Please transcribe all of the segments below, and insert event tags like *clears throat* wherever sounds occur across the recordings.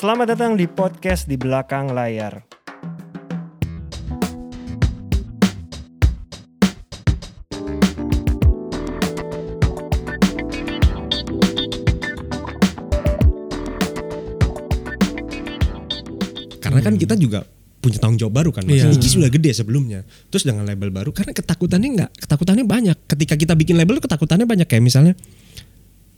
Selamat datang di podcast di belakang layar. Karena kan kita juga punya tanggung jawab baru kan Mas. Iya. Iki sudah gede sebelumnya. Terus dengan label baru karena ketakutannya enggak, ketakutannya banyak. Ketika kita bikin label ketakutannya banyak kayak misalnya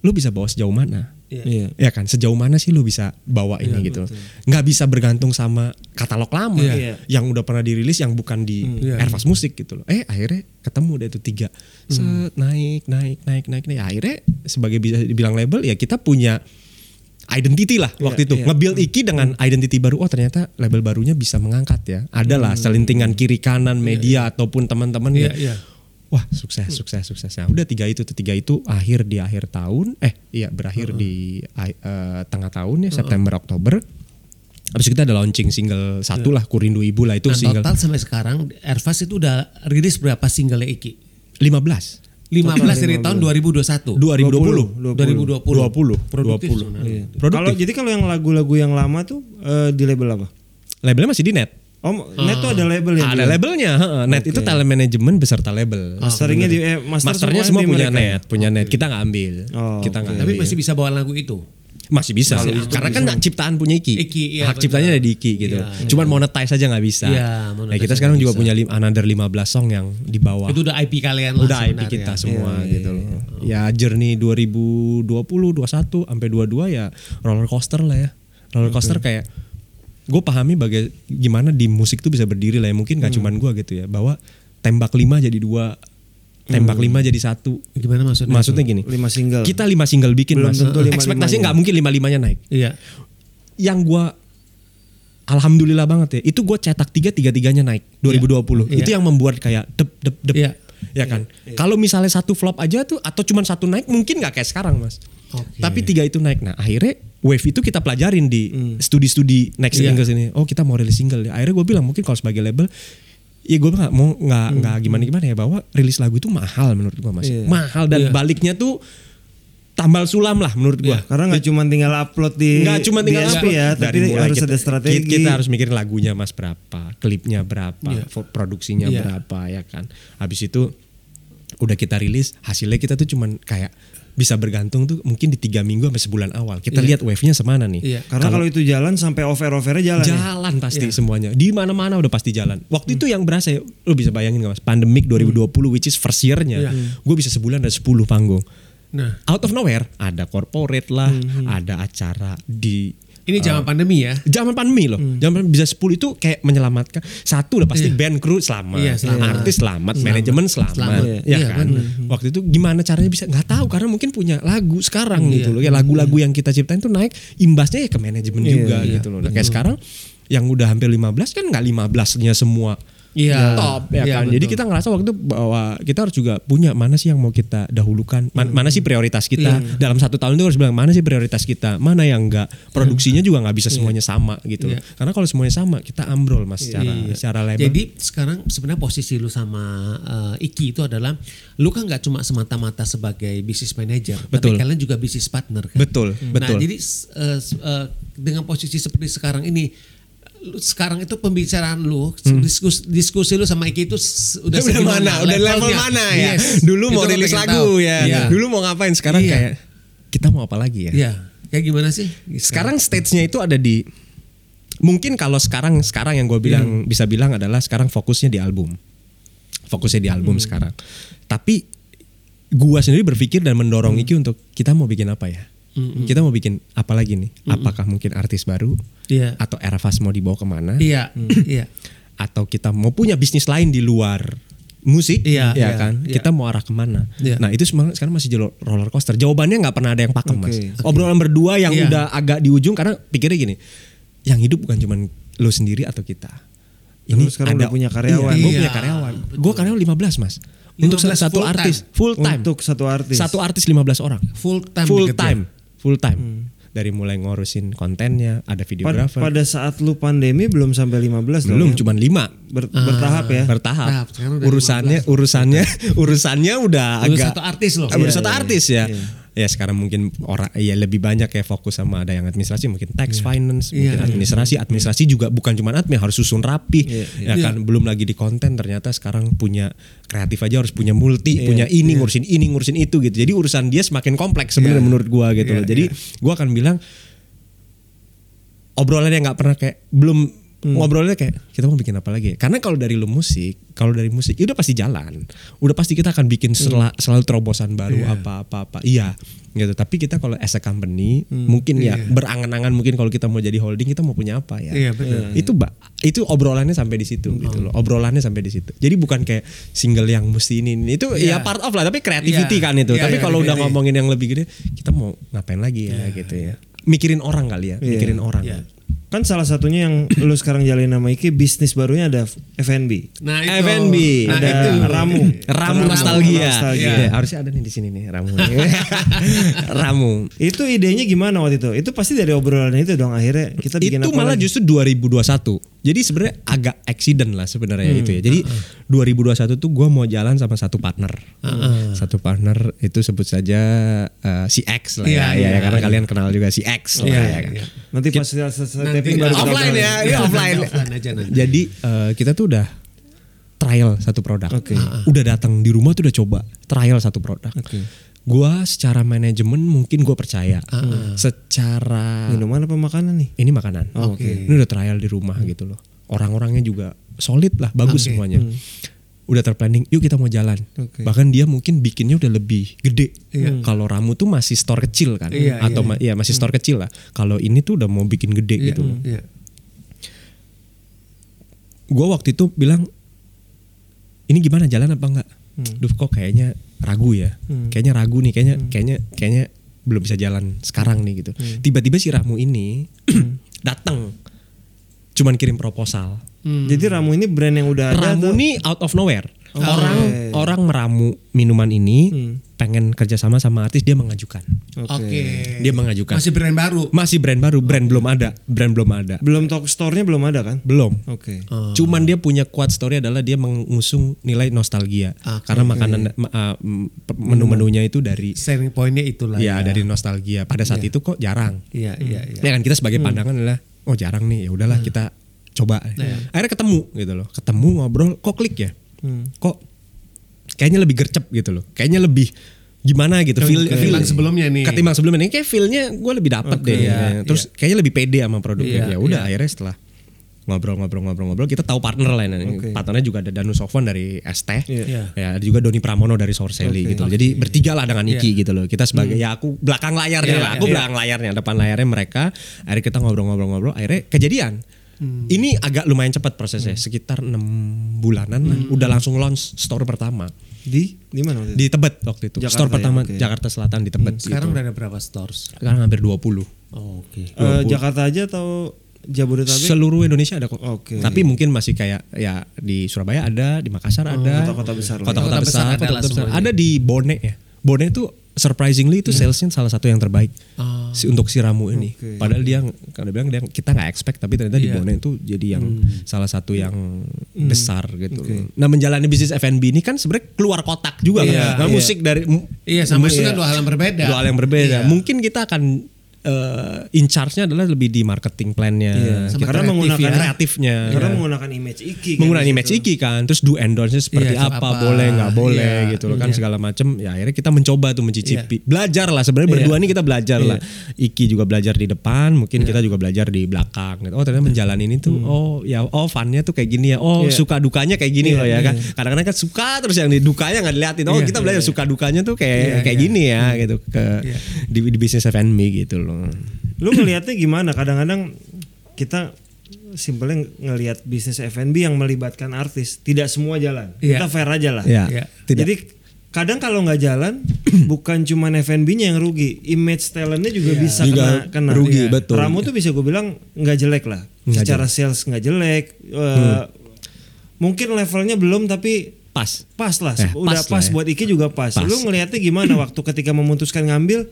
lu bisa bawa sejauh mana? Iya. Ya kan, sejauh mana sih lu bisa bawa ini gitu. Nggak bisa bergantung sama katalog lama Iya. yang udah pernah dirilis yang bukan di Iya. Airfast Musik gitu loh. Eh akhirnya ketemu deh itu tiga. Set, naik, naik, naik, naik, naik. Akhirnya sebagai bisa dibilang label ya kita punya identity lah waktu itu iya. nge-build Iki dengan identity baru oh ternyata label barunya bisa mengangkat ya adalah selintingan kiri kanan media ataupun teman-teman Iya, ya. iya. Wah sukses sukses sukses nah udah tiga itu tuh tiga itu akhir di akhir tahun eh iya berakhir di ai- eh, tengah tahun ya September Oktober Habis itu kita ada launching single satu lah Kurindu Ibu lah itu Nah, single total sampai sekarang Airfast itu udah rilis berapa single Iki? 15 15 dari tahun 2021. 2020 2020. 20 Produktif 20 sebenarnya. Iya. Produktif. Kalau jadi kalau yang lagu-lagu yang lama tuh eh, di label apa? labelnya masih di net Oh, net tuh ada label ya? ada labelnya heeh. net itu talent management beserta label Masteringnya di eh, master Masternya semua di punya mereka. net, punya net. Kita nggak ambil. Oh, kita nggak Tapi ambil. masih bisa bawa lagu itu. masih bisa. Karena kan hak ciptaan punya Iki. Iki, iya, hak ciptanya ada di Iki gitu. Iya, Cuman monetize aja nggak bisa. Iya, nah, monetize kita sekarang juga bisa. punya lim, another 15 song yang di bawah. Itu udah IP kalian lah udah IP sebenarnya. kita semua Iya, gitu loh. Ya journey 2020, 21 sampai 22 ya roller coaster lah ya. Roller coaster kayak gue pahami bagai gimana di musik tuh bisa berdiri lah ya. Mungkin Hmm. gak cuman gue gitu ya. Bahwa tembak lima jadi dua, tembak Hmm. lima jadi satu. Gimana maksudnya? Maksudnya gini. Lima single. Kita lima single bikin Belum mas. tentu lima-limanya. Ekspektasinya nggak mungkin lima limanya naik. Iya. Yang gua alhamdulillah banget ya. Itu gue cetak tiga tiga tiganya naik 2020. Iya. Itu yang membuat kayak dep dep dep. Iya. Ya kan. Kalau misalnya satu flop aja tuh atau cuma satu naik mungkin nggak kayak sekarang mas. Tapi tiga itu naik. Nah akhirnya wave itu kita pelajarin di studi-studi next Iya. single ini. Oh kita mau rilis single ya. Akhirnya gue bilang mungkin kalau sebagai label Ya gue nggak mau nggak nggak gimana gimana ya bahwa rilis lagu itu mahal menurut gue mas. Iya. Mahal dan Iya. baliknya tuh tambal sulam lah menurut gue. Karena nggak cuma tinggal upload di Nggak cuma tinggal di SP upload. ya, Dari tapi mulai harus kita, ada strategi. Kita, kita harus mikirin lagunya mas berapa, klipnya berapa, fo- produksinya Iya. berapa ya kan. Habis itu udah kita rilis, hasilnya kita tuh cuman kayak bisa bergantung tuh mungkin di tiga minggu sampai sebulan awal. Kita lihat wave-nya semana nih. Iya. Karena kalau itu jalan sampai over-overnya jalan. ya? Jalan pasti semuanya. Di mana-mana udah pasti jalan. Waktu itu yang berasa ya, lu bisa bayangin gak mas? Pandemic 2020 which is first year-nya. Iya. Gue bisa sebulan ada 10 panggung. Nah, Out of nowhere ada corporate lah, ada acara di ini zaman pandemi ya. Zaman pandemi loh. Zaman pandemi bisa 10 itu kayak menyelamatkan. Satu udah pasti band kru selamat, Iya, selamat. artis selamat, manajemen selamat, Selamat. ya Iya, kan. Waktu itu gimana caranya bisa nggak tahu karena mungkin punya lagu sekarang Iya. gitu loh. Ya lagu-lagu yang kita ciptain tuh naik imbasnya ya ke manajemen juga iya, gitu loh. Nah, kayak sekarang yang udah hampir 15 kan nggak 15-nya semua Iya. top ya Iya, kan. betul. Jadi kita ngerasa waktu itu bahwa kita harus juga punya mana sih yang mau kita dahulukan, Man- mana sih prioritas kita Iya. dalam satu tahun itu harus bilang mana sih prioritas kita, mana yang enggak. Produksinya juga nggak bisa semuanya sama gitu. Iya. Karena kalau semuanya sama kita ambrol mas secara Iya. secara label. Jadi sekarang sebenarnya posisi lu sama eh, Iki itu adalah lu kan nggak cuma semata-mata sebagai business manager, Betul. tapi kalian juga business partner kan. Betul, betul. Nah, jadi s- eh, s- eh, dengan posisi seperti sekarang ini lu- sekarang itu pembicaraan lu, diskusi, diskusi lu sama Iki itu udah, Hmm. udah mana, udah level mana ya. Yes. Dulu mau Itu lu rilis lagu tahu. ya. Iya. Dulu mau ngapain sekarang Iya. kayak kita mau apa lagi ya? Iya. Kayak gimana sih? Sekarang stage-nya itu ada di mungkin kalau sekarang sekarang yang gue bilang bisa bilang adalah sekarang fokusnya di album. Fokusnya di album sekarang. Tapi gua sendiri berpikir dan mendorong Iki untuk kita mau bikin apa ya? Kita mau bikin apa lagi nih? Apakah mungkin artis baru Iya. atau era fast mau dibawa ke mana? Iya. Iya. Atau kita mau punya bisnis lain di luar musik, Iya, ya iya, kan? iya. Kita mau arah ke mana? Iya. Nah itu sekarang masih jalur roller coaster. Jawabannya nggak pernah ada yang pakem mas. Oke. Obrolan berdua yang Iya. udah agak di ujung karena pikirnya gini, yang hidup bukan cuma lo sendiri atau kita. Lu sekarang udah punya karyawan. Iya, gue Iya, punya karyawan. Gue karyawan 15 mas. Untuk 15 satu full artis time. full time. Untuk satu artis. Satu artis 15 orang. Full time. full time. Full time. Dari mulai ngurusin kontennya, ada videografer. pada saat lu pandemi belum sampai 15 dong belum ya? cuma 5 Ber- bertahap ya. bertahap. Tahap, sekarang udah urusannya urusannya *laughs* urusannya udah Baru agak satu artis loh. Ah, baru Iya, satu iya, artis ya. iya. Ya sekarang mungkin orang ya lebih banyak ya fokus sama ada yang administrasi mungkin tax finance mungkin Iya, iya. administrasi. Administrasi juga bukan cuma admin harus susun rapi. Iya, ya kan belum lagi di konten ternyata sekarang punya kreatif aja harus punya multi punya ini ngurusin ini ngurusin itu gitu. Jadi urusan dia semakin kompleks sebenarnya Iya. menurut gua gitu loh. Jadi gua akan bilang obrolannya nggak pernah kayak belum Hmm. ngobrolnya kayak kita mau bikin apa lagi ya? Karena kalau dari lu musik, kalau dari musik itu udah pasti jalan. Udah pasti kita akan bikin sela- selalu terobosan baru Hmm. Iya. apa-apa apa. Iya, gitu. Tapi kita kalau as a company mungkin ya Iya. berangan-angan mungkin kalau kita mau jadi holding kita mau punya apa ya. Iya, betul. Itu Mbak, itu obrolannya sampai di situ gitu loh. Obrolannya sampai di situ. Jadi bukan kayak single yang mesti ini, ini. itu Iya. ya part of lah, tapi creativity Iya. kan itu. Iya, tapi iya, kalau udah creativity. ngomongin yang lebih gede, kita mau ngapain lagi ya gitu ya. Mikirin orang kali ya, Iya. mikirin orang. Iya. Kan salah satunya yang lu sekarang jalin nama Iki bisnis barunya ada F&B. Nah, itu. F&B. Nah, ada itu. ramu. Ramu Ramu nostalgia. nostalgia. Iya, harusnya ada nih di sini nih ramu. *laughs* ramu. Itu idenya gimana waktu itu? Itu pasti dari obrolan itu dong akhirnya kita bikin itu apa malah lagi? justru 2021. Jadi sebenarnya agak accident lah sebenarnya itu ya. Jadi 2021 tuh gue mau jalan sama satu partner. Satu partner itu sebut saja eh, si X lah Iya, ya, iya, ya, karena iya. kalian kenal juga si X lah Iya, ya kan. iya. Nanti pas taping baru offline ya, ini offline. Offline aja nanti. Jadi eh, kita tuh udah trial satu produk. Oke. Udah datang di rumah tuh udah coba trial satu produk. Oke. Gua secara manajemen mungkin gue percaya. Secara Minuman apa makanan nih? ini makanan. Oh, oke. Ini udah trial di rumah gitu loh. Orang-orangnya juga solid lah, bagus Oke. semuanya. Udah terplanning, yuk kita mau jalan. Oke. Bahkan dia mungkin bikinnya udah lebih gede. Iya. Kalau Ramu tuh masih store kecil kan, Iya, atau iya. ma- ya masih store kecil lah. Kalau ini tuh udah mau bikin gede Iya, gitu. loh. Iya. Gue waktu itu bilang, ini gimana jalan apa enggak? Duh kok kayaknya ragu ya. Kayaknya ragu nih, kayaknya kayaknya kayaknya belum bisa jalan sekarang nih gitu. Tiba-tiba si Ramu ini *clears throat* datang, cuman kirim proposal. Jadi ramu ini brand yang udah ada Ramu nih out of nowhere. Oh, orang oke. orang meramu minuman ini, Hmm. Pengen kerjasama sama artis dia mengajukan. Oke. Dia mengajukan. Masih brand baru. Masih brand baru, brand belum ada, brand belum ada, Belum talk store-nya belum ada kan? belum. Oke. Cuman dia punya kuat story adalah dia mengusung nilai nostalgia Oke. karena makanan ma- uh, menu-menunya itu dari Selling pointnya itulah. ya dari nostalgia. Pada saat itu kok jarang. Iya, iya, iya. Ya kan kita sebagai pandangan adalah oh jarang nih ya udahlah kita coba. Akhirnya ketemu gitu loh. Ketemu ngobrol kok klik ya. Kok kayaknya lebih gercep gitu loh. Kayaknya lebih gimana gitu feel Oke. feel sebelumnya nih. Ketimbang sebelumnya nih kayak feelnya gue lebih dapet Oke. deh. Iya, Ya. Terus kayaknya lebih pede sama produknya. Iya, ya udah iya. akhirnya setelah ngobrol-ngobrol-ngobrol-ngobrol kita tahu partner lain. Oke. Partnernya juga ada Danu Sofwan dari ST. Iya. Ya ada juga Doni Pramono dari Sorseli Oke. gitu. loh. Jadi bertiga lah dengan Iki Iya. gitu loh. Kita sebagai ya aku belakang layarnya Iya, lah. Aku iya. belakang layarnya, depan layarnya mereka. Akhirnya kita ngobrol-ngobrol-ngobrol. Akhirnya kejadian. Hmm. Ini agak lumayan cepat prosesnya, sekitar enam bulanan lah. Hmm. Udah langsung launch store pertama Di di mana waktu itu? di Tebet waktu itu. Jakarta store ya, pertama oke. Jakarta Selatan di Tebet. Sekarang gitu. udah ada berapa stores? sekarang hampir 20 Oh, oke. Eh, Jakarta aja atau Jabodetabek? Seluruh Indonesia ada kok. Oke. Tapi mungkin masih kayak ya di Surabaya ada, di Makassar ada. kota-kota besar ya. Kota-kota Kota besar besar, ada kota-kota besar. Ada di Bone ya. Bone itu surprisingly itu salesnya salah satu yang terbaik Ah. si untuk si Ramu ini. Oke. Padahal dia kalau dia bilang dia kita nggak expect tapi ternyata di Iya. Bone itu jadi yang salah satu yang besar gitu. Oke. Nah menjalani bisnis F&B ini kan sebenarnya keluar kotak juga Iya, kan. Nah, iya. musik dari Iya, sama musik- itu kan dua hal yang berbeda. Dua hal yang berbeda. Iya. Mungkin kita akan eh, in charge-nya adalah lebih di marketing plan-nya. Iya, karena kreatif menggunakan ya. kreatifnya. Karena Iya. menggunakan image Iki. kan menggunakan image. Iki kan, terus do endorse seperti Iya, apa, apa. boleh nggak boleh Iya, gitu loh kan iya. segala macem. Ya akhirnya kita mencoba tuh mencicipi, belajar lah sebenarnya Iya. berdua nih kita belajar lah. Iki juga belajar di depan, mungkin kita juga belajar di belakang. Gitu. Oh ternyata menjalani ini tuh, oh ya, oh funnya tuh kayak gini ya, oh Iya. suka dukanya kayak gini Iya, loh ya iya. kan. Kadang-kadang kan suka terus yang di dukanya nggak diliatin. Oh Iya, kita belajar iya, suka dukanya tuh kayak Iya, kayak iya. gini ya gitu ke Iya. di, di bisnis F&B gitu loh. Lu ngelihatnya gimana? Kadang-kadang kita simpelnya ngelihat bisnis F&B yang melibatkan artis, tidak semua jalan. Iya. Kita fair aja lah. Iya. tidak. Jadi kadang kalau nggak jalan, *clears throat* bukan cuma F&B-nya yang rugi, image talentnya juga Iya. bisa Juga kena, kena. rugi, Iya. betul. Ramu tuh bisa gue bilang nggak jelek lah. Nggak Secara sales nggak jelek. eh, Mungkin levelnya belum tapi pas. pas lah. Eh, Udah pas pas, lah ya. buat Iki juga pas. Pas. Lu ngelihatnya gimana waktu ketika memutuskan ngambil?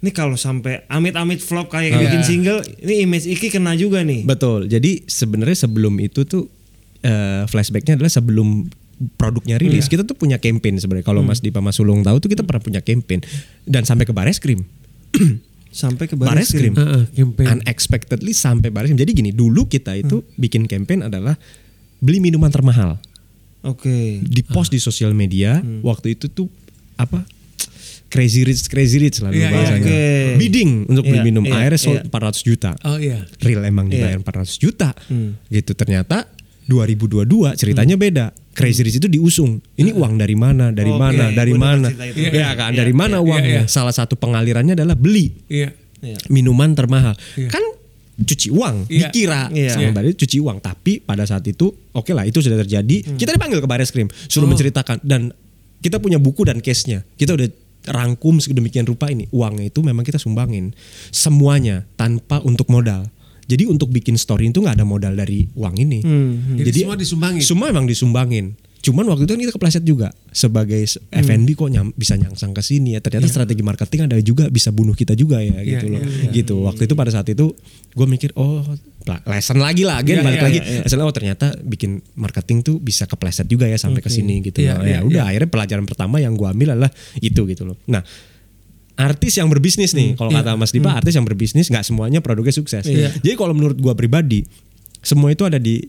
Ini kalau sampai amit-amit flop kayak Iya. bikin single, ini image Iki kena juga nih. Betul. Jadi sebenarnya sebelum itu tuh eh, flashbacknya adalah sebelum produknya rilis, kita tuh punya campaign sebenarnya. Kalau Mas Dipa Mas Sulung tahu tuh kita pernah punya campaign dan sampai ke baris krim. *clears throat* Sampai ke Baris krim. Heeh, campaign. Unexpectedly sampai baris krim. Jadi gini, dulu kita itu bikin campaign adalah beli minuman termahal. Oke. Di post di sosial media waktu itu tuh apa? Crazy rich, crazy rich lah dulu Iya, iya, bahasanya. oke. Bidding untuk beli Iya, minum. iya, Akhirnya sold iya. 400 juta. Oh iya. Real emang dibayar 400 juta. Gitu ternyata 2022 ceritanya beda. Crazy Rich itu diusung. Ini uang dari mana? Dari Oke, mana? Dari gua mana? Ya kan? Dari mana iya, uangnya? iya. Salah satu pengalirannya adalah beli Iya. Iya. minuman termahal. Iya. Kan cuci uang, Iya. dikira Iya. sama Didi cuci uang, tapi pada saat itu oke lah itu sudah terjadi. Kita dipanggil ke baris krim, suruh Oh. menceritakan dan kita punya buku dan case-nya. Kita udah rangkum sedemikian rupa ini uangnya itu memang kita sumbangin semuanya tanpa untuk modal. Jadi untuk bikin story itu nggak ada modal dari uang ini. Hmm, Jadi semua disumbangin? Semua emang disumbangin. Cuman waktu itu kan kita kepleset juga sebagai Hmm. F&B kok nyam- bisa nyangsang ke sini ya. Ternyata strategi marketing ada juga bisa bunuh kita juga ya Iya, gitu loh. iya, Gitu. Waktu itu pada saat itu gue mikir oh lesson lagi lah, again Iya, balik iya, lagi. iya, iya. Lesson, oh ternyata bikin marketing tuh bisa kepleset juga ya sampai ke sini gitu. Iya, loh. iya, ya udah iya. akhirnya pelajaran pertama yang gue ambil adalah itu gitu loh. Nah artis yang berbisnis nih, kalau Iya. kata Mas Dipa, artis yang berbisnis nggak semuanya produknya sukses. Iya. Jadi kalau menurut gua pribadi, semua itu ada di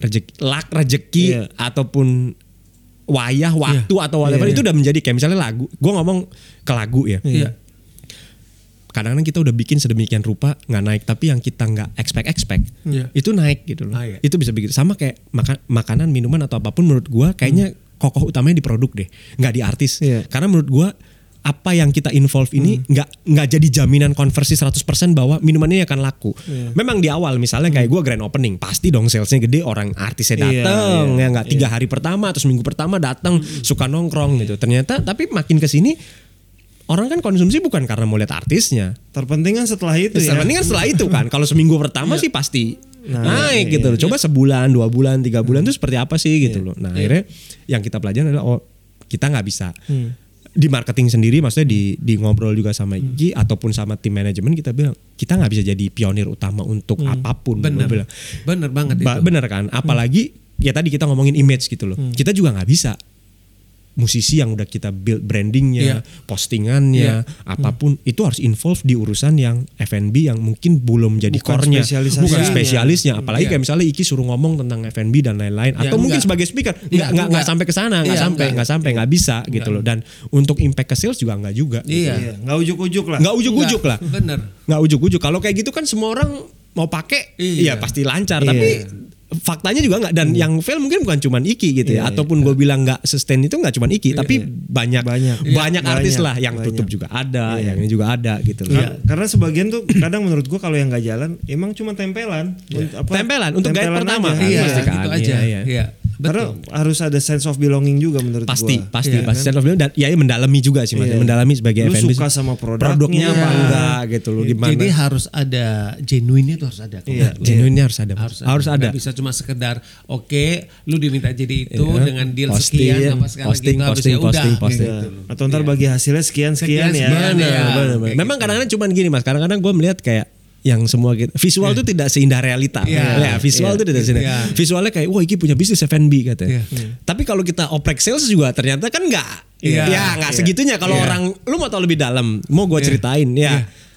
rezeki, luck, rezeki Iya. ataupun wayah, waktu atau whatever Iya. itu udah menjadi kayak misalnya lagu. Gua ngomong ke lagu ya. Iya. Kadang-kadang kita udah bikin sedemikian rupa nggak naik, tapi yang kita nggak expect expect Iya. itu naik gitu loh. Ah, iya. Itu bisa begitu. Sama kayak maka- makanan, minuman atau apa pun menurut gua kayaknya kokoh utamanya di produk deh, nggak di artis. Iya. Karena menurut gua apa yang kita involve ini Hmm. nggak nggak jadi jaminan konversi 100% bahwa minuman ini akan laku. Iya. Memang di awal misalnya kayak gua grand opening pasti dong salesnya gede orang artisnya Iya, dateng iya, ya nggak tiga hari pertama atau seminggu pertama datang suka nongkrong gitu. Ternyata tapi makin ke sini orang kan konsumsi bukan karena mau lihat artisnya. Terpenting kan setelah itu ya. Terus kan setelah itu kan kalau seminggu pertama sih pasti Nah, naik iya, gitu loh. Coba sebulan, dua bulan, tiga bulan itu seperti apa sih gitu loh. Nah akhirnya yang kita pelajari adalah oh kita nggak bisa di marketing sendiri, maksudnya di di ngobrol juga sama Iki ataupun sama tim manajemen kita bilang kita nggak bisa jadi pionir utama untuk apa pun. Bener. Bilang. Bener banget Ba- itu. bener kan? Apalagi ya tadi kita ngomongin image gitu loh. Kita juga nggak bisa musisi yang udah kita build brandingnya, Iya. postingannya, apa pun itu harus involve di urusan yang F&B yang mungkin belum jadi Bukan core-nya, bukan spesialisnya. Apalagi Iya. kayak misalnya Iki suruh ngomong tentang F&B dan lain-lain, Iya, atau mungkin enggak. sebagai speaker nggak Iya, nggak nggak enggak. sampai ke sana, nggak Iya, sampai enggak. nggak sampai nggak bisa gitu loh. Dan untuk impact ke sales juga nggak juga. Iya. Iya, nggak ujuk-ujuk lah. Nggak ujuk-ujuk lah Enggak, Bener. nggak ujuk-ujuk. Kalau kayak gitu kan semua orang mau pakai, iya Iya. pasti lancar. Iya. Tapi faktanya juga nggak. Dan yang fail mungkin bukan cuma Iki gitu Iya, ya. Ataupun gue bilang nggak sustain itu nggak cuma Iki, tapi banyak Banyak. banyak, Iya, artis banyak, lah yang banyak. tutup juga ada, Iya. yang ini juga ada gitu loh. Kar- Karena sebagian tuh kadang menurut gua kalau yang nggak jalan emang cuma tempelan. Untuk apa? Tempelan, untuk guide Tempelan pertama aja. kan, Iya, pasti kan. gitu aja. Iya, iya. Iya. Karena Betul. harus ada sense of belonging juga menurut Pasti, gua. pasti, Iya, pasti. Sense of belonging dan ya, ya mendalami juga sih, Mas. Iya. Mendalami sebagai Lu suka sama produknya. apa Iya. enggak gitu loh gimana. Jadi harus ada genuine itu harus ada. kalau Iya, menurut gue. genuine-nya harus ada. Harus, Harus ada. Nggak bisa cuma sekedar oke, lu diminta jadi itu Iya. dengan deal Posting, sekian apa segala posting, gitu habis posting, ya udah. posting, posting. gitu Iya. Atau ntar bagi hasilnya sekian sekian, Sekian, ya. sekian, Iya, Memang gitu. kadang-kadang cuman gini mas. Kadang-kadang gue melihat kayak yang semua gitu. Visual tuh tidak seindah realita. Iya. Ya, visual Iya. tuh tidak seindah. Iya. Visualnya kayak wah ini punya bisnis F&B katanya. Iya. Tapi kalau kita oprek sales juga ternyata kan enggak. Iya. Ya nggak Iya. segitunya. Kalau Iya. orang lu mau tahu lebih dalam, mau gue Iya. ceritain ya. Iya.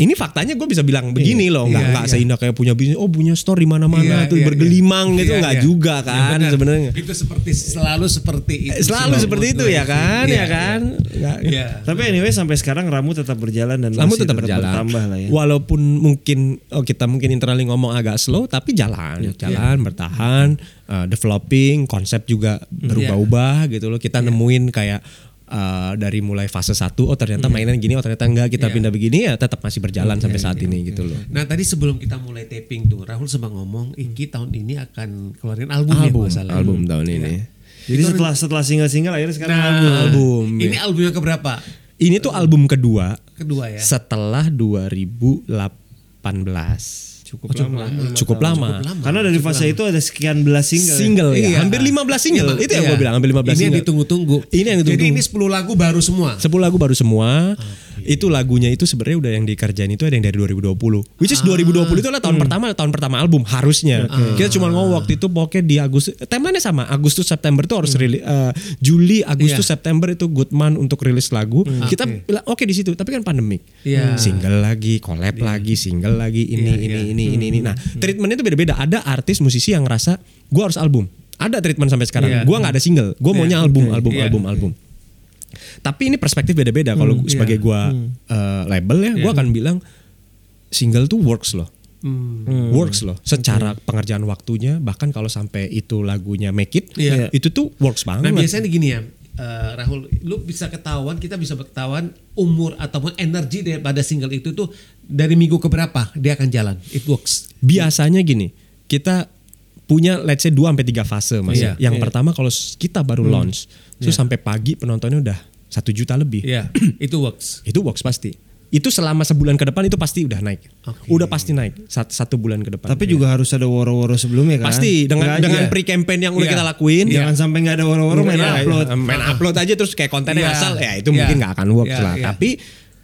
Ini faktanya gue bisa bilang begini loh, nggak Iya, nggak iya. seindah kayak punya bisnis. Oh punya store di mana-mana Iya, tuh iya, bergelimang iya. gitu Iya, nggak iya. juga Ya, kan benar. sebenarnya. Itu seperti selalu seperti itu. Selalu sih, seperti itu ya kan, Iya, ya kan. Nggak- Iya. Tapi anyway sampai sekarang Ramu tetap berjalan dan masih tetap berjalan. bertambah lah ya. Walaupun mungkin oh kita mungkin internally ngomong agak slow tapi jalan, Iya. jalan bertahan, uh, developing, konsep juga berubah-ubah Iya. gitu loh. Kita nemuin kayak uh, dari mulai fase satu oh ternyata mainan gini, oh ternyata enggak kita Iya. pindah begini ya tetap masih berjalan sampai saat ini gitu loh. Nah tadi sebelum kita mulai taping tuh Rahul sempat ngomong Iki tahun ini akan keluarin album, ya Album, kalau nggak salah. album tahun Iya. ini. Jadi setelah setelah single-single akhirnya sekarang Nah, album. Album. Ini album yang keberapa? Ini tuh album kedua Kedua ya. setelah 2018. Cukup lama. lima Cukup tahun. lama. Karena dari fase itu ada sekian belas single. ya. Single ya. Iya. Hampir 15 single. Iya, itu yang iya. gue bilang, hampir 15 Ini yang single. ditunggu-tunggu. Ini yang Jadi ditunggu-tunggu. ini 10 lagu baru semua. 10 lagu baru semua. Itu lagunya itu sebenarnya udah yang dikerjain itu ada yang dari 2020. Which is 2020 itu adalah tahun pertama tahun pertama album harusnya. Kita cuma ngomong waktu itu pokoknya di Agustus temanya sama Agustus September itu harus rilis eh, Juli Agustus Iya. September itu good month untuk rilis lagu. Kita bilang oke di situ, tapi kan pandemik. Iya. Single lagi, collab lagi, single lagi, ini Iya, ini iya. ini ini ini. Nah, treatmentnya itu beda-beda. Ada artis musisi yang ngerasa gua harus album. Ada treatment sampai sekarang. Iya. Gua nggak ada single. Gua maunya Iya. album, Oke. album, Iya. album, album. Tapi ini perspektif beda-beda. Kalau Hmm, sebagai iya. gua eh, label ya, gua akan bilang single tuh works loh. Hmm. Works loh. Secara pengerjaan waktunya bahkan kalau sampai itu lagunya make it, Iya. itu tuh works banget. Nah biasanya gini ya, eh, Rahul, lu bisa ketahuan, kita bisa ketahuan umur ataupun energi daripada single itu tuh dari minggu ke berapa dia akan jalan. It works. Biasanya gini, kita punya let's say 2 sampai 3 fase Mas. Iya, Yang iya. pertama kalau kita baru launch, terus sampai pagi penontonnya udah satu juta lebih. Iya, *clears throat* itu works. Itu works pasti. Itu selama sebulan ke depan itu pasti udah naik. Oke. Udah pasti naik satu, satu bulan ke depan. Tapi juga harus ada woro-woro sebelumnya kan. pasti dengan Nggak dengan aja. pre-campaign yang udah Iya. kita lakuin. Jangan sampai nggak ada woro-woro main Iya, upload. iya. main upload aja terus kayak kontennya Iya. asal ya itu Iya. mungkin nggak akan works Iya, lah iya. tapi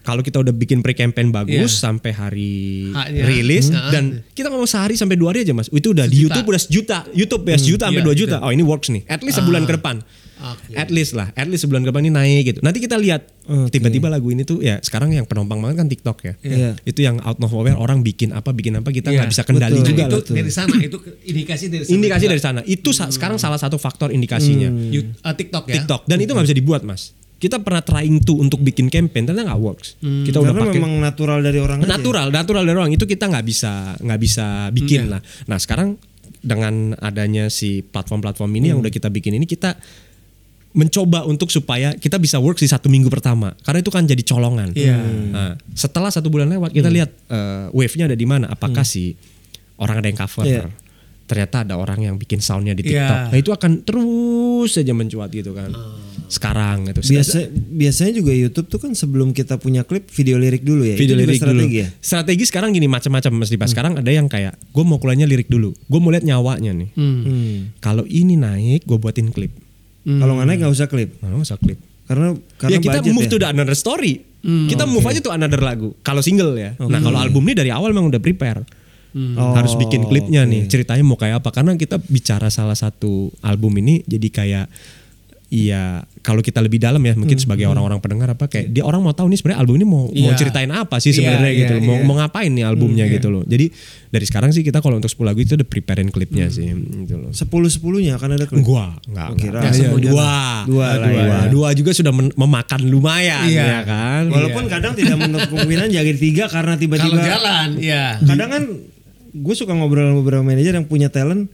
kalau kita udah bikin pre-campaign bagus Iya. sampai hari Haknya. rilis Hmm. dan kita ngomong sehari sampai dua hari aja mas itu udah di Sejuta. YouTube udah sejuta YouTube ya sejuta sampai Iya, dua gitu. juta oh ini works nih at least sebulan Ah. ke depan Oke. at least lah at least sebulan ke depan ini naik gitu nanti kita lihat tiba-tiba lagu ini tuh ya sekarang yang penumpang banget kan TikTok ya Iya. itu yang out of nowhere orang bikin apa bikin apa kita Iya, nggak bisa kendali betul. juga Nah, itu lah tuh. dari sana, *clears throat* itu indikasi dari sana. indikasi juga. dari sana itu sa- sekarang salah satu faktor indikasinya You- eh, TikTok ya. TikTok dan itu nggak bisa dibuat mas kita pernah trying to untuk bikin campaign ternyata nggak works. Kita udah pakai memang natural dari orang aja. natural natural dari orang. Itu kita nggak bisa nggak bisa bikin. Lah nah sekarang dengan adanya si platform-platform ini yang udah kita bikin ini kita mencoba untuk supaya kita bisa works di satu minggu pertama. Karena itu kan jadi colongan. Iya. nah, setelah satu bulan lewat kita lihat eh, wave-nya ada di mana. Apakah si orang ada yang cover? Iya. ternyata ada orang yang bikin soundnya di Iya. TikTok nah itu akan terus saja mencuat gitu kan sekarang gitu Biasa, biasanya juga YouTube tuh kan sebelum kita punya klip video lirik dulu ya. video Itu lirik strategi dulu. ya. Strategi sekarang gini macam-macam Mas Dipa. Sekarang ada yang kayak gue mau keluarnya lirik dulu. Gue mau lihat nyawanya nih. Hmm. Kalau ini naik gue buatin klip. Kalau nggak naik nggak usah klip. Nggak usah klip. Karena karena ya kita move ya. to the another story. kita move aja tuh another lagu. Kalau single ya. Nah kalau album ini dari awal memang udah prepare. Oh, Harus bikin klipnya nih. Ceritanya mau kayak apa? Karena kita bicara salah satu album ini jadi kayak Iya, kalau kita lebih dalam ya, mungkin sebagai orang-orang pendengar apa kayak dia orang mau tahu nih sebenarnya album ini mau mau Iya. ceritain apa sih Iya, sebenarnya iya, gitu loh. Mau iya. mau ngapain nih albumnya gitu loh. Jadi dari sekarang sih kita kalau untuk 10 lagu itu udah preparein klipnya sih gitu loh. sepuluh sepuluhnya akan ada klip. Gua enggak, Oh, kira. Ya, Iya, dua. Dua lah dua, ya. dua juga sudah men- memakan lumayan Iya. ya kan. Walaupun kadang tidak menutup kemungkinan jadi tiga karena Kalau tiba-tiba jalan, ya. kadang kan gue suka ngobrol sama beberapa manajer yang punya talent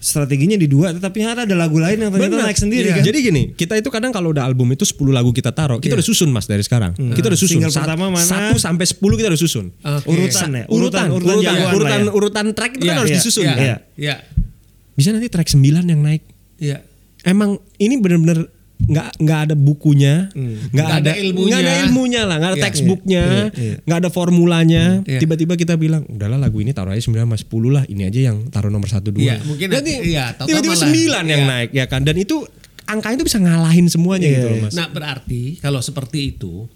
strateginya di dua tetapi ada ada lagu lain yang ternyata Benar. naik sendiri Iya. kan. Jadi gini, kita itu kadang kalau udah album itu 10 lagu kita taruh, kita udah susun Mas dari sekarang. Kita udah susun. Single Sat- pertama mana? Satu sampai 10 kita udah susun. Oke. Urutan ya, Urutan, urutan, urutan urutan, ya. urutan track itu Iya, kan harus iya, disusun. Iya. kan? Iya. Iya. Bisa nanti track 9 yang naik. Iya. Emang ini bener-bener nggak nggak ada bukunya, nggak Nggak ada, ada ilmunya. nggak ada ilmunya lah, nggak ada Iya. textbooknya, Iya, iya. nggak ada formulanya. Iya. Tiba-tiba kita bilang, udahlah lagu ini taruh aja 9 sama 10 lah, ini aja yang taruh nomor satu dua. Iya, mungkin iya, tiba-tiba 9 yang iya. naik ya kan, dan itu angkanya itu bisa ngalahin semuanya Iya, gitu loh iya. mas. Nah berarti kalau seperti itu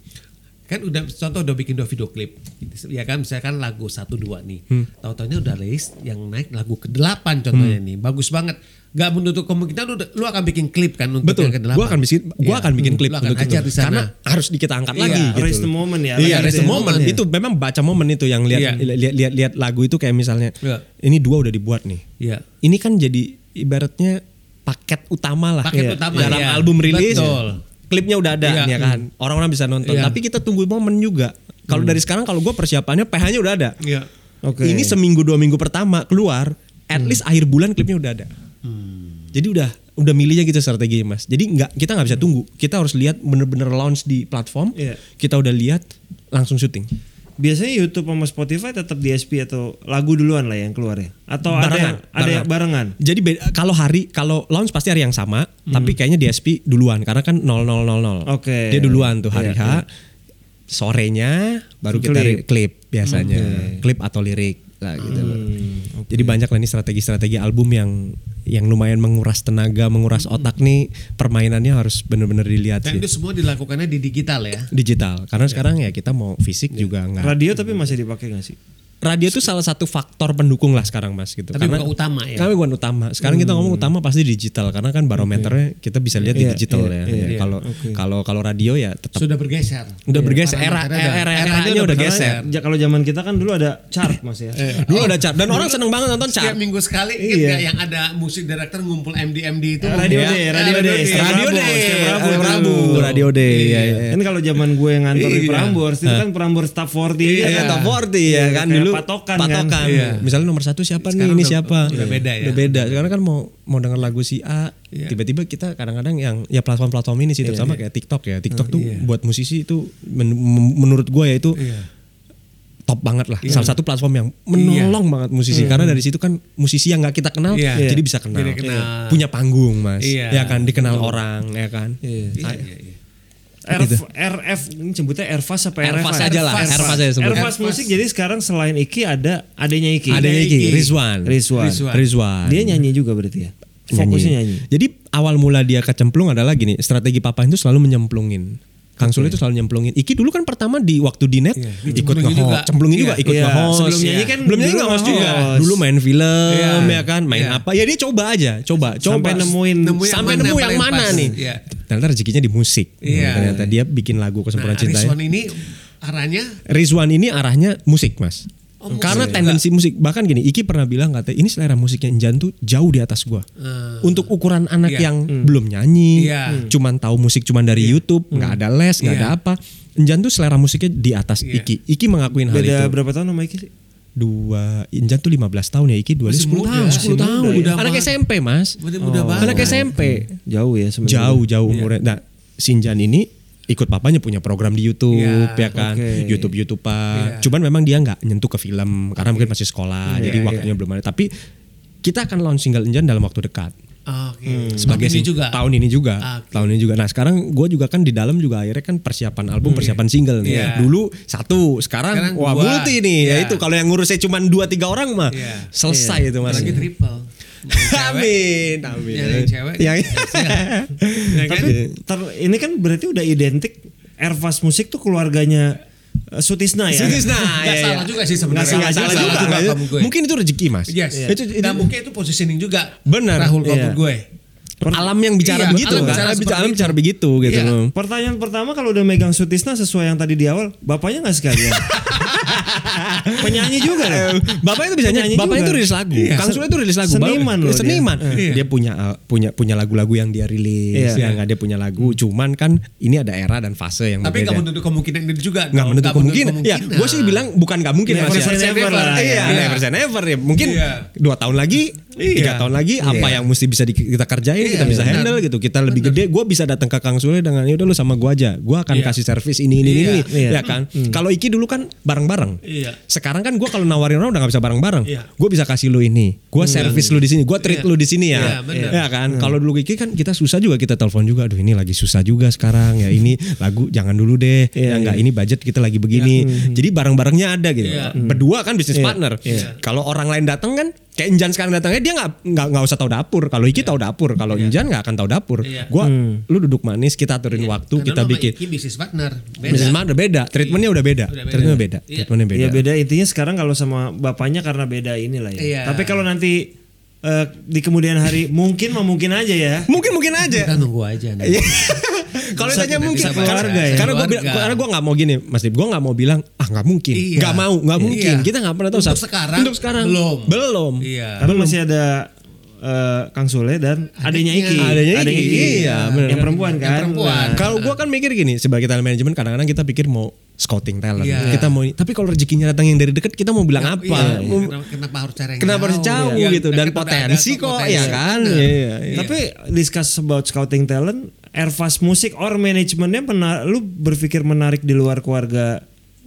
kan udah contoh udah bikin dua video klip ya kan misalkan lagu satu dua nih Hmm. tahu-taunya udah rilis yang naik lagu ke delapan contohnya Hmm. nih bagus banget nggak menutup kemungkinan lu, lu akan bikin klip kan untuk Betul, yang ke-8. gua akan bikin, gua Iya. akan bikin klip lu akan untuk itu. ajar di sana Karena harus kita angkat Iya, lagi. gitu raise the moment ya. Iya, Raise the the moment. ya. Itu memang baca momen itu yang lihat Iya. lihat lihat lihat lagu itu kayak misalnya Iya. ini dua udah dibuat nih. Iya. Ini kan jadi ibaratnya paket utama lah Paket Iya. utama, dalam iya. album rilis. Betul. Klipnya udah ada Iya. ya kan. Orang-orang bisa nonton. Iya. Tapi kita tunggu momen juga. Kalau dari sekarang kalau gue persiapannya PH-nya udah ada. Iya. Oke. Ini seminggu dua minggu pertama keluar, at least akhir bulan klipnya udah ada. Jadi udah udah milihnya gitu strategi mas. Jadi nggak kita nggak bisa tunggu. Kita harus lihat bener-bener launch di platform. Iya. Kita udah lihat langsung syuting. Biasanya YouTube sama Spotify tetap DSP atau lagu duluan lah yang keluar ya. Atau ada Barengan, yang, ada yang barengan. Jadi beda- kalau hari kalau launch pasti hari yang sama, Hmm. tapi kayaknya DSP duluan karena kan 0000. Oke. Dia duluan tuh hari Iya, H. Sorenya baru kita Klip. ri- klip biasanya. Klip atau lirik lah gitu loh. Jadi banyak lah nih strategi-strategi album yang yang lumayan menguras tenaga, menguras otak nih permainannya harus bener-bener dilihat Dan sih. itu semua dilakukannya di digital ya. Digital. Karena sekarang ya kita mau fisik juga nggak. Radio tapi masih dipakai nggak sih? Radio itu salah satu faktor pendukung lah sekarang mas gitu. Tapi bukan utama ya. Kami bukan utama. Sekarang kita ngomong utama pasti digital karena kan barometernya kita bisa lihat di Iya, digital iya, ya. iya, Ya, Kalau kalau kalau radio ya tetap Sudah bergeser. udah bergeser era era era eranya udah udah geser. Ja- kalau zaman kita kan dulu ada chart mas ya. *laughs* Dulu ada chart dan orang seneng banget nonton Setiap chart. minggu sekali Iya. ingat nggak yang ada musik director ngumpul MD-MD itu. Radio Ya. Day, Radio Day, setiap Radio Rabu, Day, setiap Rabu, setiap Rabu, dulu. Radio Day. Iya. ya, ya. Kan kalau zaman gue ngantor di Iya. Prambors itu kan Prambors Top 40 Iya, kan. top 40 ya kan Kayak dulu patokan, patokan. kan. Iya. Misalnya nomor satu siapa Sekarang nih, ini udah- siapa? udah beda ya. Udah beda. Sekarang kan mau mau denger lagu si A, Iya. tiba-tiba kita kadang-kadang yang ya platform-platform ini sih, terutama kayak TikTok ya. TikTok tuh buat musisi itu men- men- menurut gue ya itu Iya. top banget lah. Salah satu platform yang menolong banget musisi karena dari situ kan musisi yang nggak kita kenal Iya. jadi bisa kenal. Jadi kenal. Punya panggung, Mas. Iya. Ya kan dikenal orang, ya kan. Iya. Iya, iya, RF, RF ini sebutnya Airfast apa Airfast RFA? aja lah, Airfast aja sebutnya. Airfast musik jadi sekarang selain Iki ada adanya Iki. Adanya Iki, Iki. Rizwan. Rizwan. Rizwan. Rizwan. Dia nyanyi juga berarti ya. Fokusnya nyanyi. Jadi awal mula dia kecemplung adalah gini, strategi papa itu selalu menyemplungin. Kang Sule itu selalu nyemplungin. Iki dulu kan pertama di waktu di net ikut dicemplungin nge juga. cemplungin juga Iya. ikut Iya, nge-host. sebelum nyanyi kan belum nyanyi nge-host juga. nge-host. Dulu main film Iya. ya kan, main Iya. apa? Ya dia coba aja, coba, coba Sampai nemuin Nemu yang sampai mana nemu yang mana pas. nih. Iya. Ternyata rezekinya di musik. Iya. Ternyata dia bikin lagu kesempurnaan Nah, cinta. Rizwan ini arahnya Rizwan ini arahnya musik mas. Oh, musik Karena tendensi musik bahkan gini Iki pernah bilang kata ini selera musiknya Injan tuh jauh di atas gua. Hmm. Untuk ukuran anak Iya. yang belum nyanyi, Iya. Hmm. cuman tahu musik cuman dari YouTube, nggak ada les, nggak Iya. ada apa. Injan tuh selera musiknya di atas Iya. Iki. Iki mengakuin hal Beda itu. berapa tahun sama Iki sih? Dua Injan tuh 15 tahun ya Iki dua Masih 10 muda, tahun, 10 tahun. muda ya. Anak SMP, Mas. Berarti muda Oh. banget. Anak SMP. Jauh ya sebenarnya. Jauh jauh umurnya. Nah, Sinjan ini ikut papanya punya program di YouTube Iya, ya kan oke. YouTube YouTube Iya. cuman memang dia nggak nyentuh ke film karena mungkin masih sekolah Iya, jadi iya. waktunya belum ada tapi kita akan launch single Injan dalam waktu dekat Oke. sebagai Tahun ini juga. tahun ini juga Oke. tahun ini juga nah sekarang gue juga kan di dalam juga akhirnya kan persiapan album persiapan single nih Iya. dulu satu sekarang, Sekarang wah dua. multi nih Iya. ya itu kalau yang ngurusnya cuma dua tiga orang mah Iya. selesai itu mas Lagi triple. Yang amin amin Yang cewek. yang *laughs* Ya kan? Tapi ter- ini kan berarti udah identik Airfast musik tuh keluarganya eh, Sutisna ya. Sutisna *laughs* Nggak ya, salah ya. juga sih sebenarnya. Nggak salah juga. salah kamu gue. Mungkin itu rezeki mas. Yes. Itu, itu Dan mungkin itu positioning juga. Benar. Rahul kalau Iya. gue. alam yang bicara Iya, begitu alam kan. bicara Alam bicara, alam bicara begitu gitu Iya. Pertanyaan pertama kalau udah megang Sutisna sesuai yang tadi di awal, bapaknya nggak sekalian. *laughs* *laughs* Penyanyi juga loh. Eh, Bapaknya itu bisa nyanyi. Bapaknya juga. itu rilis lagu. Iya. Kang Sule itu rilis lagu. Seniman Bapak- loh dia. Seniman. Iya. Dia punya uh, punya punya lagu-lagu yang dia rilis. Iya. Ya nggak dia punya lagu. Cuman kan ini ada era dan fase yang Tapi nggak menutup kemungkinan itu juga. nggak menutup kemungkinan. Ya, gue sih bilang bukan nggak mungkin Never ya. say never lah. Iya, Iya. never say never ya. Mungkin Iya. dua tahun lagi, tiga Iya. tahun lagi apa yang mesti bisa kita kerjain, Iya, kita bisa handle gitu. Kita lebih gede, gue bisa datang ke Kang Sule dengan ya udah lu sama gue aja. Gue akan Iya. kasih servis ini ini Iya. ini, Iya. ya kan. Kalau Iki dulu kan bareng-bareng. Iya. Sekarang kan gue kalau nawarin orang udah gak bisa bareng-bareng. Iya. Gue bisa kasih lu ini, gue servis lu di sini, gue treat Iya. lu di sini ya. Iya, benar. ya kan. Kalau dulu Iki kan kita susah juga kita telepon juga. Aduh ini lagi susah juga sekarang ya. Ini lagu jangan dulu deh. Iya, ya enggak iya. ini budget kita lagi begini. Jadi bareng-barengnya ada gitu. Iya. Berdua kan bisnis Iya. partner. Iya. Kalau orang lain datang kan kayak Injan sekarang datangnya dia nggak nggak nggak usah tahu dapur. Kalau Iki tahu dapur. Kalau Injan nggak akan tahu dapur. Iya. Gua lu duduk manis kita aturin waktu Karena kita bikin. Iki bisnis partner. Beda. Bisnis partner beda. Treatmentnya udah beda. Udah beda. Treatmentnya beda. Iya. Treatmentnya beda. Iya beda intinya sekarang kalau sama bapaknya karena beda inilah ya. Iya. Tapi kalau nanti eh, di kemudian hari mungkin mah mungkin aja ya. Mungkin mungkin aja. Kita nunggu aja. Iya. *laughs* Kalau ditanya mungkin keluarga karena, ya. karena gue karena gue nggak mau gini Mas Dip gue nggak mau bilang ah nggak mungkin Iya. nggak mau nggak Iya. mungkin kita nggak pernah tahu Untuk Sat. sekarang, untuk sekarang belum. belum Iya. Karena masih ada eh, Kang Sule dan adanya Iki. Adanya Iki. Iya, benar. Yang perempuan Yang kan. perempuan. Nah, Kalau gue kan mikir gini sebagai talent management kadang-kadang kita pikir mau scouting talent Iya. kita mau tapi kalau rezekinya datang yang dari dekat kita mau bilang apa Iya, Mau- kenapa, kenapa harus cari yang kenapa harus jauh Iya, gitu dan potensi kok potensi. ya kan Benar. Iya, iya. Tapi discuss about scouting talent, Airfast Musik or manajemennya pernah lu berpikir menarik di luar keluarga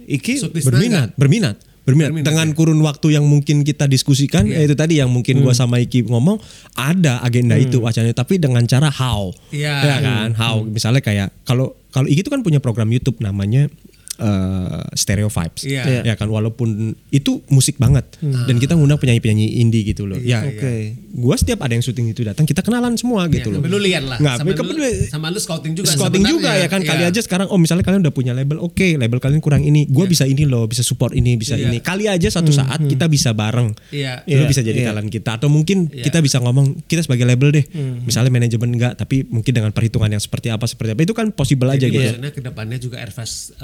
Iki? Sutisna berminat, berminat, berminat, Berminat, dengan kurun waktu yang mungkin kita diskusikan, Iya. yaitu tadi yang mungkin gua sama Iki ngomong ada agenda itu wacananya, tapi dengan cara how, Iya. ya kan, how, misalnya kayak kalau kalau Iki itu kan punya program YouTube namanya eh, stereo vibes. Iya. Ya kan walaupun itu musik banget dan kita ngundang penyanyi-penyanyi indie gitu loh. Ya, Oke. gua setiap ada yang syuting itu datang kita kenalan semua gitu loh. Ya, kepedulian lah. Nggak, sama, lu, sama lu scouting juga. Scouting juga ya kan kali Iya. aja sekarang oh misalnya kalian udah punya label oke label kalian kurang ini gua bisa ini loh bisa support ini bisa Iya. ini kali aja suatu saat kita bisa bareng Iya. lu Iya, bisa jadi iya. talent kita atau mungkin Iya. kita bisa ngomong kita sebagai label deh misalnya manajemen enggak tapi mungkin dengan perhitungan yang seperti apa seperti apa itu kan possible aja Jadi gitu maksudnya ke depannya juga Airfast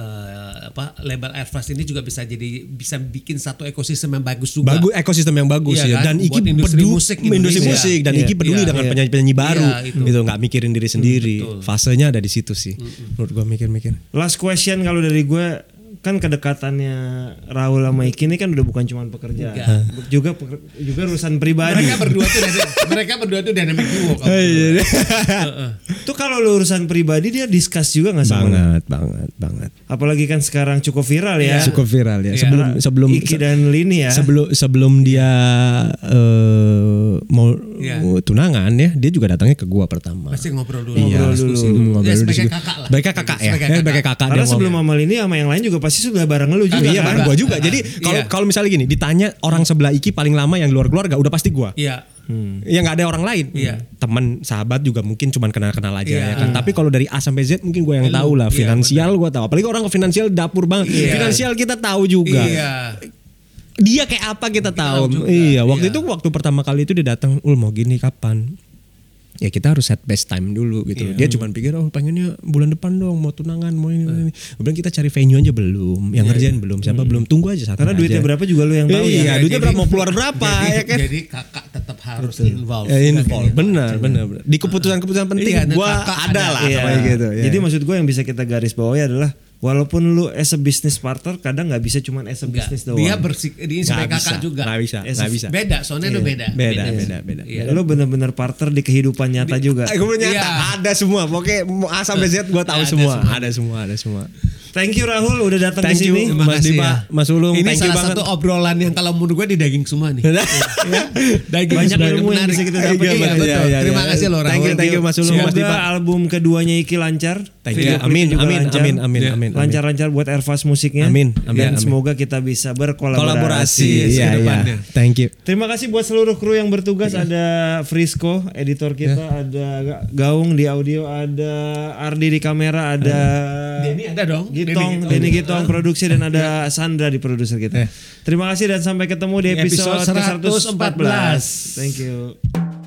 eh, apa label Airfast ini juga bisa jadi bisa bikin satu ekosistem yang bagus juga. bagus ekosistem yang bagus Iya ya kan? dan Iki industri pedu- musik industri Indonesia. musik dan Iya. Iki peduli Iya. dengan Iya. penyanyi-penyanyi baru Iya, itu. gitu nggak mikirin diri sendiri betul. fasenya ada di situ sih menurut gua mikir-mikir Last question kalau dari gue kan kedekatannya Raul sama Iki ini kan udah bukan cuma pekerjaan, Enggak. juga peker- juga urusan pribadi. Mereka berdua tuh mereka berdua tuh dynamic duo. Oh, iya, berdua. Itu kalau lu urusan pribadi dia discuss juga nggak sama banget banget banget Apalagi kan sekarang cukup viral ya. cukup viral ya Iya. sebelum sebelum Iki dan Lini ya. sebelum sebelum dia eh, mau Iya. tunangan ya dia juga datangnya ke gua pertama Pasti ngobrol dulu. Iya. Ngobrol diskusi dulu. dulu. Ngobrol Ya, dulu, sebagai kakak lah. Sebagai kakak ya. Sebagai Eh, sebagai kakak Karena sebelum sama Lini sama yang lain juga pasti sudah bareng lu juga Iya bareng gua juga. Jadi kalau Iya. kalau misalnya gini ditanya orang sebelah Iki paling lama yang luar keluarga udah pasti gua. Iya. Ya nggak ada orang lain. Iya. Teman, sahabat juga mungkin cuman kenal-kenal aja Iya. ya kan. Tapi kalau dari A sampai Z mungkin gue yang Lu, tahu lah. iya, Finansial gue tahu. Apalagi orang ke finansial dapur banget. Iya. Finansial kita tahu juga. Iya. Dia kayak apa kita tahu. juga, Iya, waktu iya. itu waktu pertama kali itu dia datang, "Ul mau gini kapan?" Ya kita harus set best time dulu gitu. Iya. Dia cuma pikir oh pengennya bulan depan dong mau tunangan mau ini, ini. Gue bilang kita cari venue aja belum, yang ngerjain belum, siapa belum tunggu aja satu Karena duitnya aja. berapa juga lu yang tahu Iya, ya. duitnya Jadi- berapa mau keluar berapa jadi, ya kan? Jadi kakak tetap harus involve. Ya, involve. Bukan Benar, benar, benar. Di keputusan-keputusan penting Iya, gua ada lah Iya. gitu. ya. Jadi maksud gue yang bisa kita garis bawahi adalah walaupun lu as a business partner kadang nggak bisa cuma as a Enggak. business doang. Dia bersik di sebagai bisa, kakak juga. nggak bisa, nggak bisa. Beda, soalnya lu beda. Beda, beda, beda. Iya. Lu bener-bener partner di kehidupan nyata juga. Eh, gue nyata Iya. ada semua. Pokoknya A sampai Z gue tahu Ada semua. semua. Ada semua, ada semua. Thank you Rahul udah datang ke Thank you. sini. Terima Mas kasih Dipa, ya. Mas Ulung, Ini thank you salah banget. satu obrolan yang kalau menurut gue di daging semua nih. *laughs* daging Banyak ilmu yang menarik. bisa kita Iya, dapat. Iya, Iya, iya, Terima iya. kasih loh Thank you, Rahul. thank you, Mas Ulung, Mas Dipa. Semoga album keduanya Iki lancar. Thank Video you. Amin, amin, amin, amin, Iya. amin. Lancar-lancar buat Airfast musiknya. Amin, amin, Dan semoga kita bisa berkolaborasi. Kolaborasi, Iya, iya, iya. ke depannya. Thank you. Terima kasih buat seluruh kru yang bertugas. Ada Frisco, editor kita, ada Ga- Gaung di audio, ada Ardi di kamera, ada Denny ada dong. Gitong, Denny Gitong. Produksi dan ada Sandra di produser kita. Terima kasih dan sampai ketemu di episode episode, ke 114. 114. Thank you.